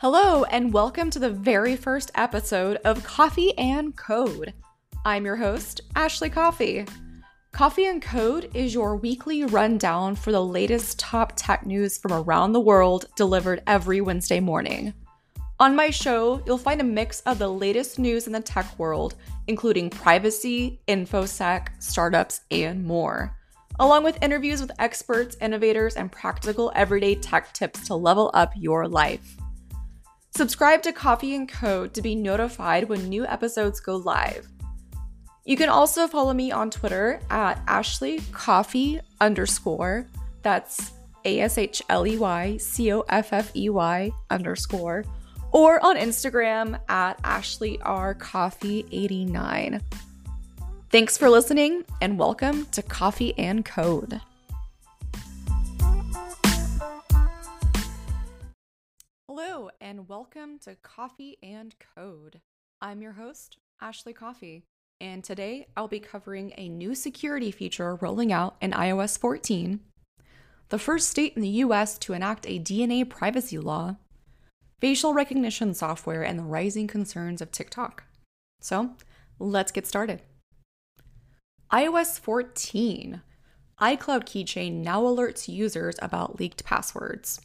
Hello, and welcome to the very first episode of Coffee and Code. I'm your host, Ashley Coffey. Coffee and Code is your weekly rundown for the latest top tech news from around the world delivered every Wednesday morning. On my show, you'll find a mix of the latest news in the tech world, including privacy, infosec, startups, and more, along with interviews with experts, innovators, and practical everyday tech tips to level up your life. Subscribe to Coffee and Code to be notified when new episodes go live. You can also follow me on Twitter at Ashley Coffey underscore. That's A S H L E Y C O F F E Y underscore. Or on Instagram at Ashley R Coffey 89. Thanks for listening and welcome to Coffee and Code. Welcome to Coffee and Code. I'm your host, Ashley Coffey, and today I'll be covering a new security feature rolling out in iOS 14, the first state in the US to enact a DNA privacy law, facial recognition software, and the rising concerns of TikTok. So, let's get started. iOS 14 iCloud Keychain now alerts users about leaked passwords.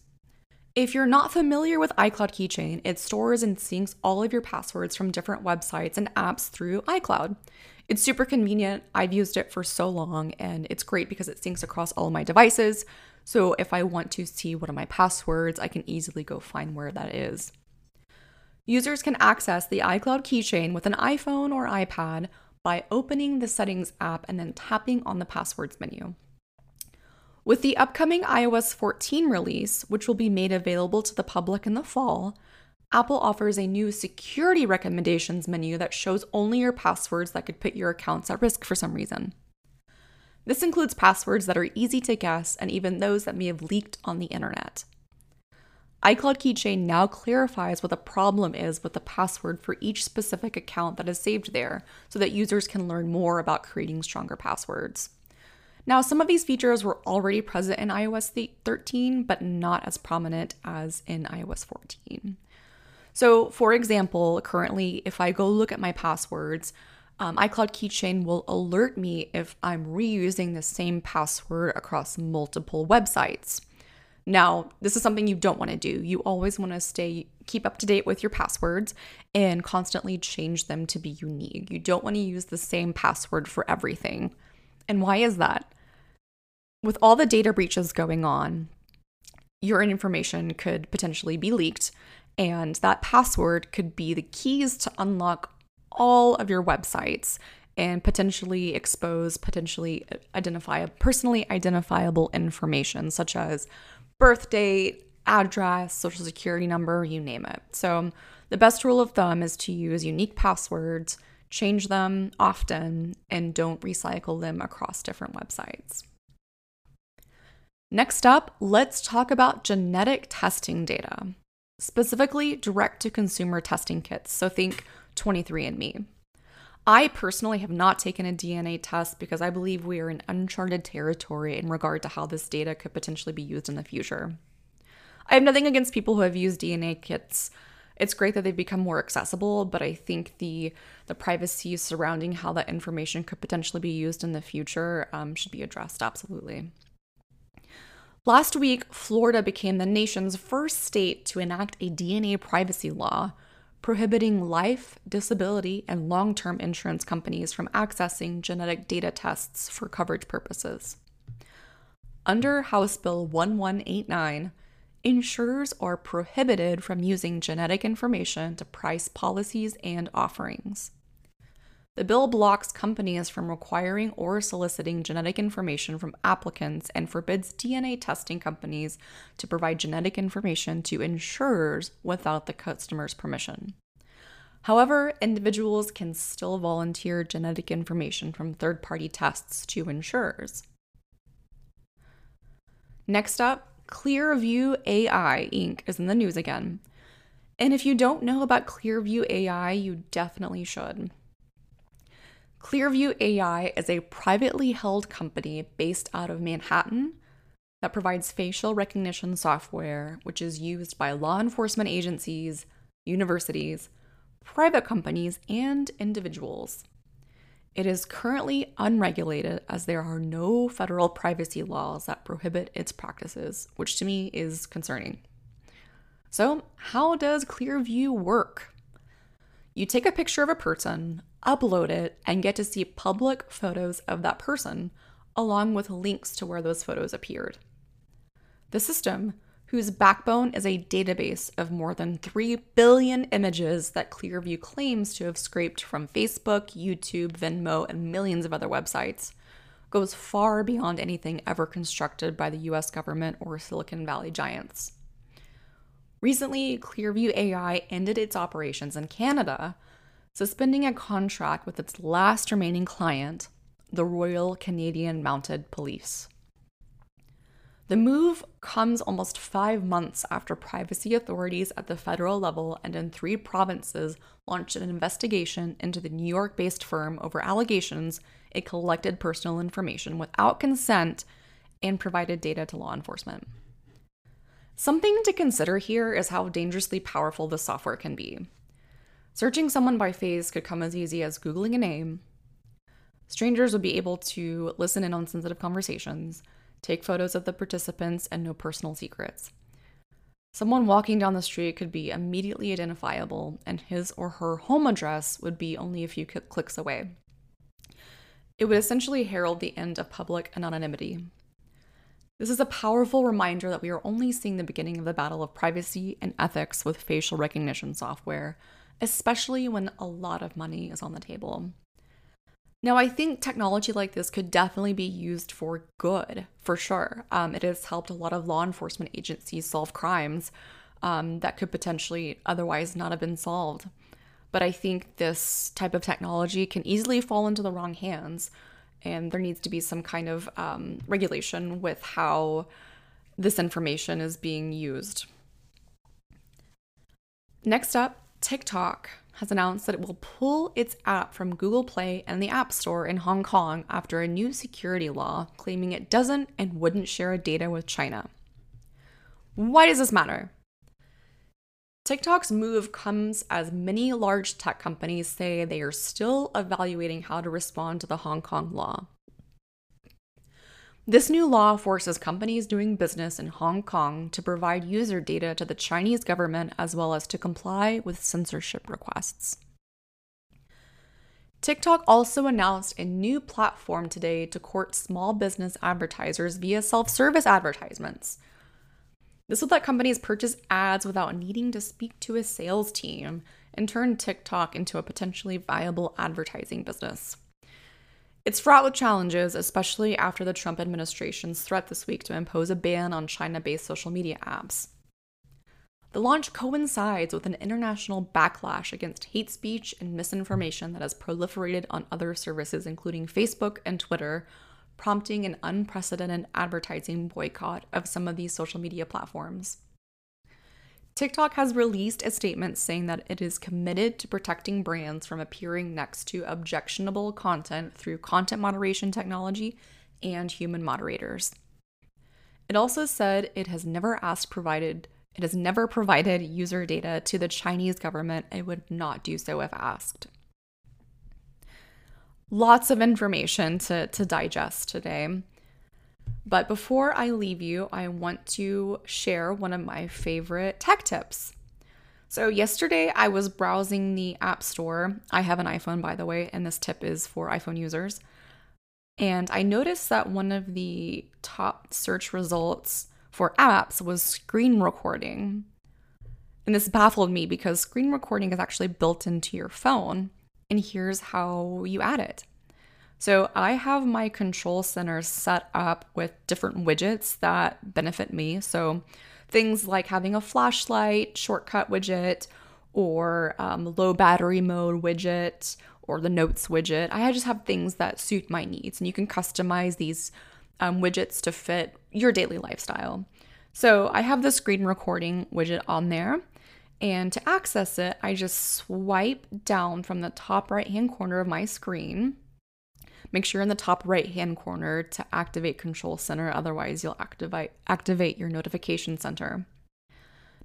If you're not familiar with iCloud Keychain, it stores and syncs all of your passwords from different websites and apps through iCloud. It's super convenient. I've used it for so long and it's great because it syncs across all my devices. So if I want to see one of my passwords, I can easily go find where that is. Users can access the iCloud keychain with an iPhone or iPad by opening the Settings app and then tapping on the Passwords menu. With the upcoming iOS 14 release, which will be made available to the public in the fall, Apple offers a new security recommendations menu that shows only your passwords that could put your accounts at risk for some reason. This includes passwords that are easy to guess and even those that may have leaked on the internet. iCloud Keychain now clarifies what the problem is with the password for each specific account that is saved there so that users can learn more about creating stronger passwords. Now, some of these features were already present in iOS 13, but not as prominent as in iOS 14. So, for example, currently, if I go look at my passwords, um, iCloud Keychain will alert me if I'm reusing the same password across multiple websites. Now, this is something you don't want to do. You always want to stay keep up to date with your passwords and constantly change them to be unique. You don't want to use the same password for everything. And why is that? With all the data breaches going on, your information could potentially be leaked, and that password could be the keys to unlock all of your websites and potentially expose potentially uh, identify personally identifiable information such as birth date, address, social security number, you name it. So, the best rule of thumb is to use unique passwords, change them often, and don't recycle them across different websites. Next up, let's talk about genetic testing data, specifically direct to consumer testing kits. So think 23andMe. I personally have not taken a DNA test because I believe we are in uncharted territory in regard to how this data could potentially be used in the future. I have nothing against people who have used DNA kits. It's great that they've become more accessible, but I think the the privacy surrounding how that information could potentially be used in the future um, should be addressed absolutely. Last week, Florida became the nation's first state to enact a DNA privacy law prohibiting life, disability, and long term insurance companies from accessing genetic data tests for coverage purposes. Under House Bill 1189, insurers are prohibited from using genetic information to price policies and offerings. The bill blocks companies from requiring or soliciting genetic information from applicants and forbids DNA testing companies to provide genetic information to insurers without the customer's permission. However, individuals can still volunteer genetic information from third party tests to insurers. Next up, Clearview AI Inc. is in the news again. And if you don't know about Clearview AI, you definitely should. Clearview AI is a privately held company based out of Manhattan that provides facial recognition software, which is used by law enforcement agencies, universities, private companies, and individuals. It is currently unregulated as there are no federal privacy laws that prohibit its practices, which to me is concerning. So, how does Clearview work? You take a picture of a person, upload it, and get to see public photos of that person, along with links to where those photos appeared. The system whose backbone is a database of more than 3 billion images that Clearview claims to have scraped from Facebook, YouTube, Venmo, and millions of other websites, goes far beyond anything ever constructed by the US government or Silicon Valley giants. Recently, Clearview AI ended its operations in Canada, suspending a contract with its last remaining client, the Royal Canadian Mounted Police. The move comes almost five months after privacy authorities at the federal level and in three provinces launched an investigation into the New York based firm over allegations it collected personal information without consent and provided data to law enforcement. Something to consider here is how dangerously powerful the software can be. Searching someone by face could come as easy as Googling a name. Strangers would be able to listen in on sensitive conversations take photos of the participants, and know personal secrets. Someone walking down the street could be immediately identifiable, and his or her home address would be only a few clicks away. It would essentially herald the end of public anonymity. This is a powerful reminder that we are only seeing the beginning of the battle of privacy and ethics with facial recognition software, especially when a lot of money is on the table. Now, I think technology like this could definitely be used for good, for sure. Um, it has helped a lot of law enforcement agencies solve crimes um, that could potentially otherwise not have been solved. But I think this type of technology can easily fall into the wrong hands, and there needs to be some kind of um, regulation with how this information is being used. Next up, TikTok has announced that it will pull its app from Google Play and the App Store in Hong Kong after a new security law claiming it doesn't and wouldn't share data with China. Why does this matter? TikTok's move comes as many large tech companies say they are still evaluating how to respond to the Hong Kong law. This new law forces companies doing business in Hong Kong to provide user data to the Chinese government as well as to comply with censorship requests. TikTok also announced a new platform today to court small business advertisers via self service advertisements. This will let companies purchase ads without needing to speak to a sales team and turn TikTok into a potentially viable advertising business. It's fraught with challenges, especially after the Trump administration's threat this week to impose a ban on China based social media apps. The launch coincides with an international backlash against hate speech and misinformation that has proliferated on other services, including Facebook and Twitter, prompting an unprecedented advertising boycott of some of these social media platforms. TikTok has released a statement saying that it is committed to protecting brands from appearing next to objectionable content through content moderation technology and human moderators. It also said it has never asked provided it has never provided user data to the Chinese government and would not do so if asked. Lots of information to, to digest today. But before I leave you, I want to share one of my favorite tech tips. So, yesterday I was browsing the App Store. I have an iPhone, by the way, and this tip is for iPhone users. And I noticed that one of the top search results for apps was screen recording. And this baffled me because screen recording is actually built into your phone. And here's how you add it so I have my control center set up with different widgets that benefit me. So things like having a flashlight shortcut widget or um, low battery mode widget or the notes widget. I just have things that suit my needs, and you can customize these um, widgets to fit your daily lifestyle. So I have the screen recording widget on there. And to access it, I just swipe down from the top right hand corner of my screen make sure you're in the top right hand corner to activate Control Center. Otherwise, you'll activate, activate your notification center.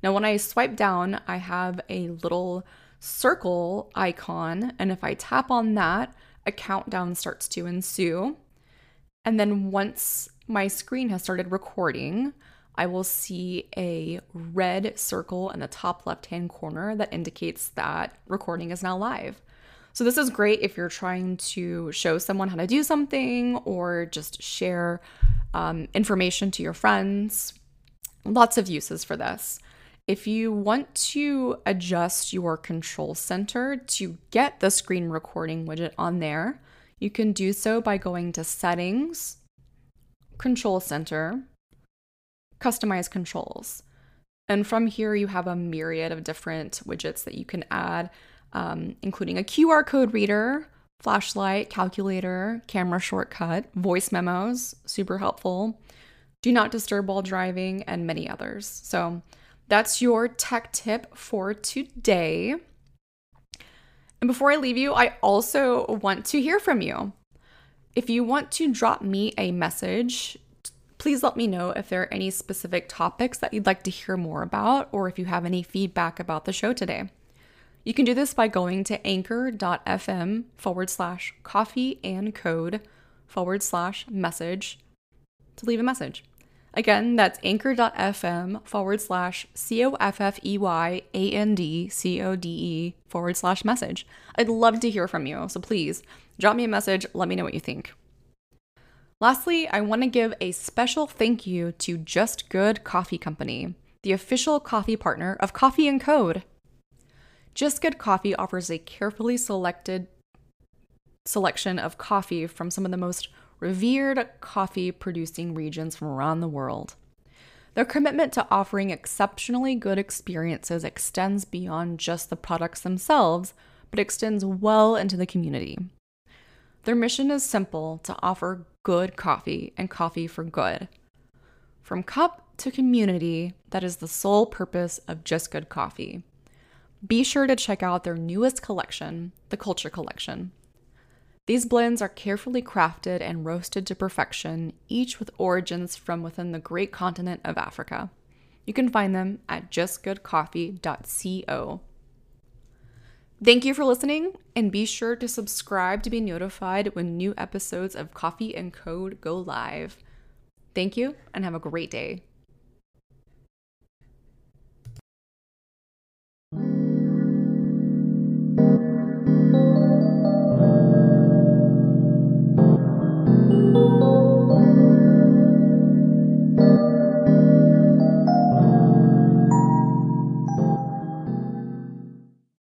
Now, when I swipe down, I have a little circle icon. And if I tap on that, a countdown starts to ensue. And then once my screen has started recording, I will see a red circle in the top left hand corner that indicates that recording is now live. So, this is great if you're trying to show someone how to do something or just share um, information to your friends. Lots of uses for this. If you want to adjust your control center to get the screen recording widget on there, you can do so by going to Settings, Control Center, Customize Controls. And from here, you have a myriad of different widgets that you can add, um, including a QR code reader, flashlight, calculator, camera shortcut, voice memos, super helpful, do not disturb while driving, and many others. So that's your tech tip for today. And before I leave you, I also want to hear from you. If you want to drop me a message, please let me know if there are any specific topics that you'd like to hear more about or if you have any feedback about the show today. You can do this by going to anchor.fm forward slash coffee and code forward slash message to leave a message. Again, that's anchor.fm forward slash C O F F E Y A N D C O D E forward slash message. I'd love to hear from you, so please drop me a message, let me know what you think. Lastly, I want to give a special thank you to Just Good Coffee Company, the official coffee partner of Coffee and Code. Just Good Coffee offers a carefully selected selection of coffee from some of the most revered coffee producing regions from around the world. Their commitment to offering exceptionally good experiences extends beyond just the products themselves, but extends well into the community. Their mission is simple to offer good coffee and coffee for good. From cup to community, that is the sole purpose of Just Good Coffee. Be sure to check out their newest collection, the Culture Collection. These blends are carefully crafted and roasted to perfection, each with origins from within the great continent of Africa. You can find them at justgoodcoffee.co. Thank you for listening, and be sure to subscribe to be notified when new episodes of Coffee and Code go live. Thank you, and have a great day.